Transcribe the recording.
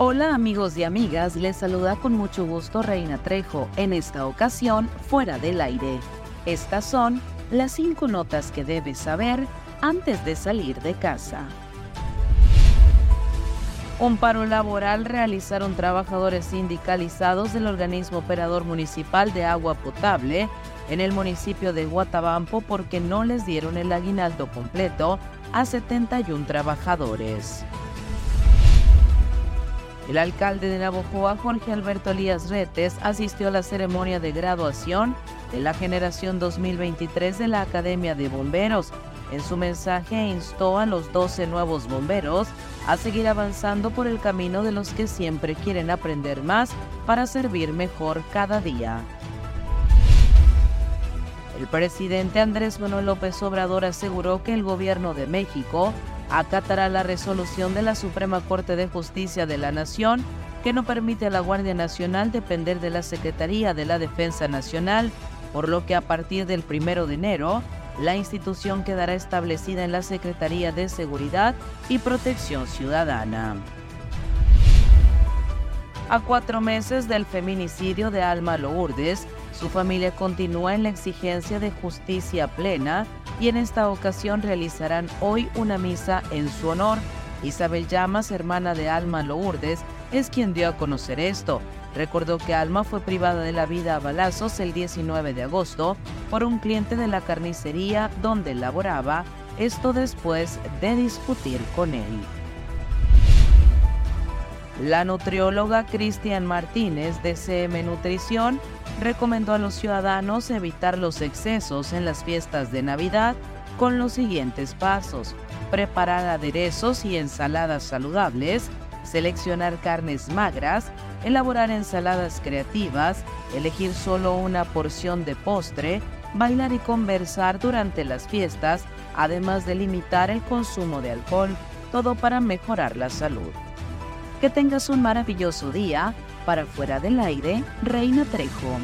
Hola amigos y amigas, les saluda con mucho gusto Reina Trejo, en esta ocasión fuera del aire. Estas son las cinco notas que debes saber antes de salir de casa. Un paro laboral realizaron trabajadores sindicalizados del organismo operador municipal de agua potable en el municipio de Guatabampo porque no les dieron el aguinaldo completo a 71 trabajadores. El alcalde de Navojoa, Jorge Alberto Elías Retes, asistió a la ceremonia de graduación de la generación 2023 de la Academia de Bomberos. En su mensaje instó a los 12 nuevos bomberos a seguir avanzando por el camino de los que siempre quieren aprender más para servir mejor cada día. El presidente Andrés Manuel López Obrador aseguró que el gobierno de México acatará la resolución de la Suprema Corte de Justicia de la Nación que no permite a la Guardia Nacional depender de la Secretaría de la Defensa Nacional, por lo que a partir del primero de enero, la institución quedará establecida en la Secretaría de Seguridad y Protección Ciudadana. A cuatro meses del feminicidio de Alma Lourdes, su familia continúa en la exigencia de justicia plena y en esta ocasión realizarán hoy una misa en su honor. Isabel Llamas, hermana de Alma Lourdes, es quien dio a conocer esto. Recordó que Alma fue privada de la vida a balazos el 19 de agosto por un cliente de la carnicería donde laboraba, esto después de discutir con él. La nutrióloga Cristian Martínez de CM Nutrición recomendó a los ciudadanos evitar los excesos en las fiestas de Navidad con los siguientes pasos. Preparar aderezos y ensaladas saludables, seleccionar carnes magras, elaborar ensaladas creativas, elegir solo una porción de postre, bailar y conversar durante las fiestas, además de limitar el consumo de alcohol, todo para mejorar la salud. Que tengas un maravilloso día para fuera del aire, Reina Trejo.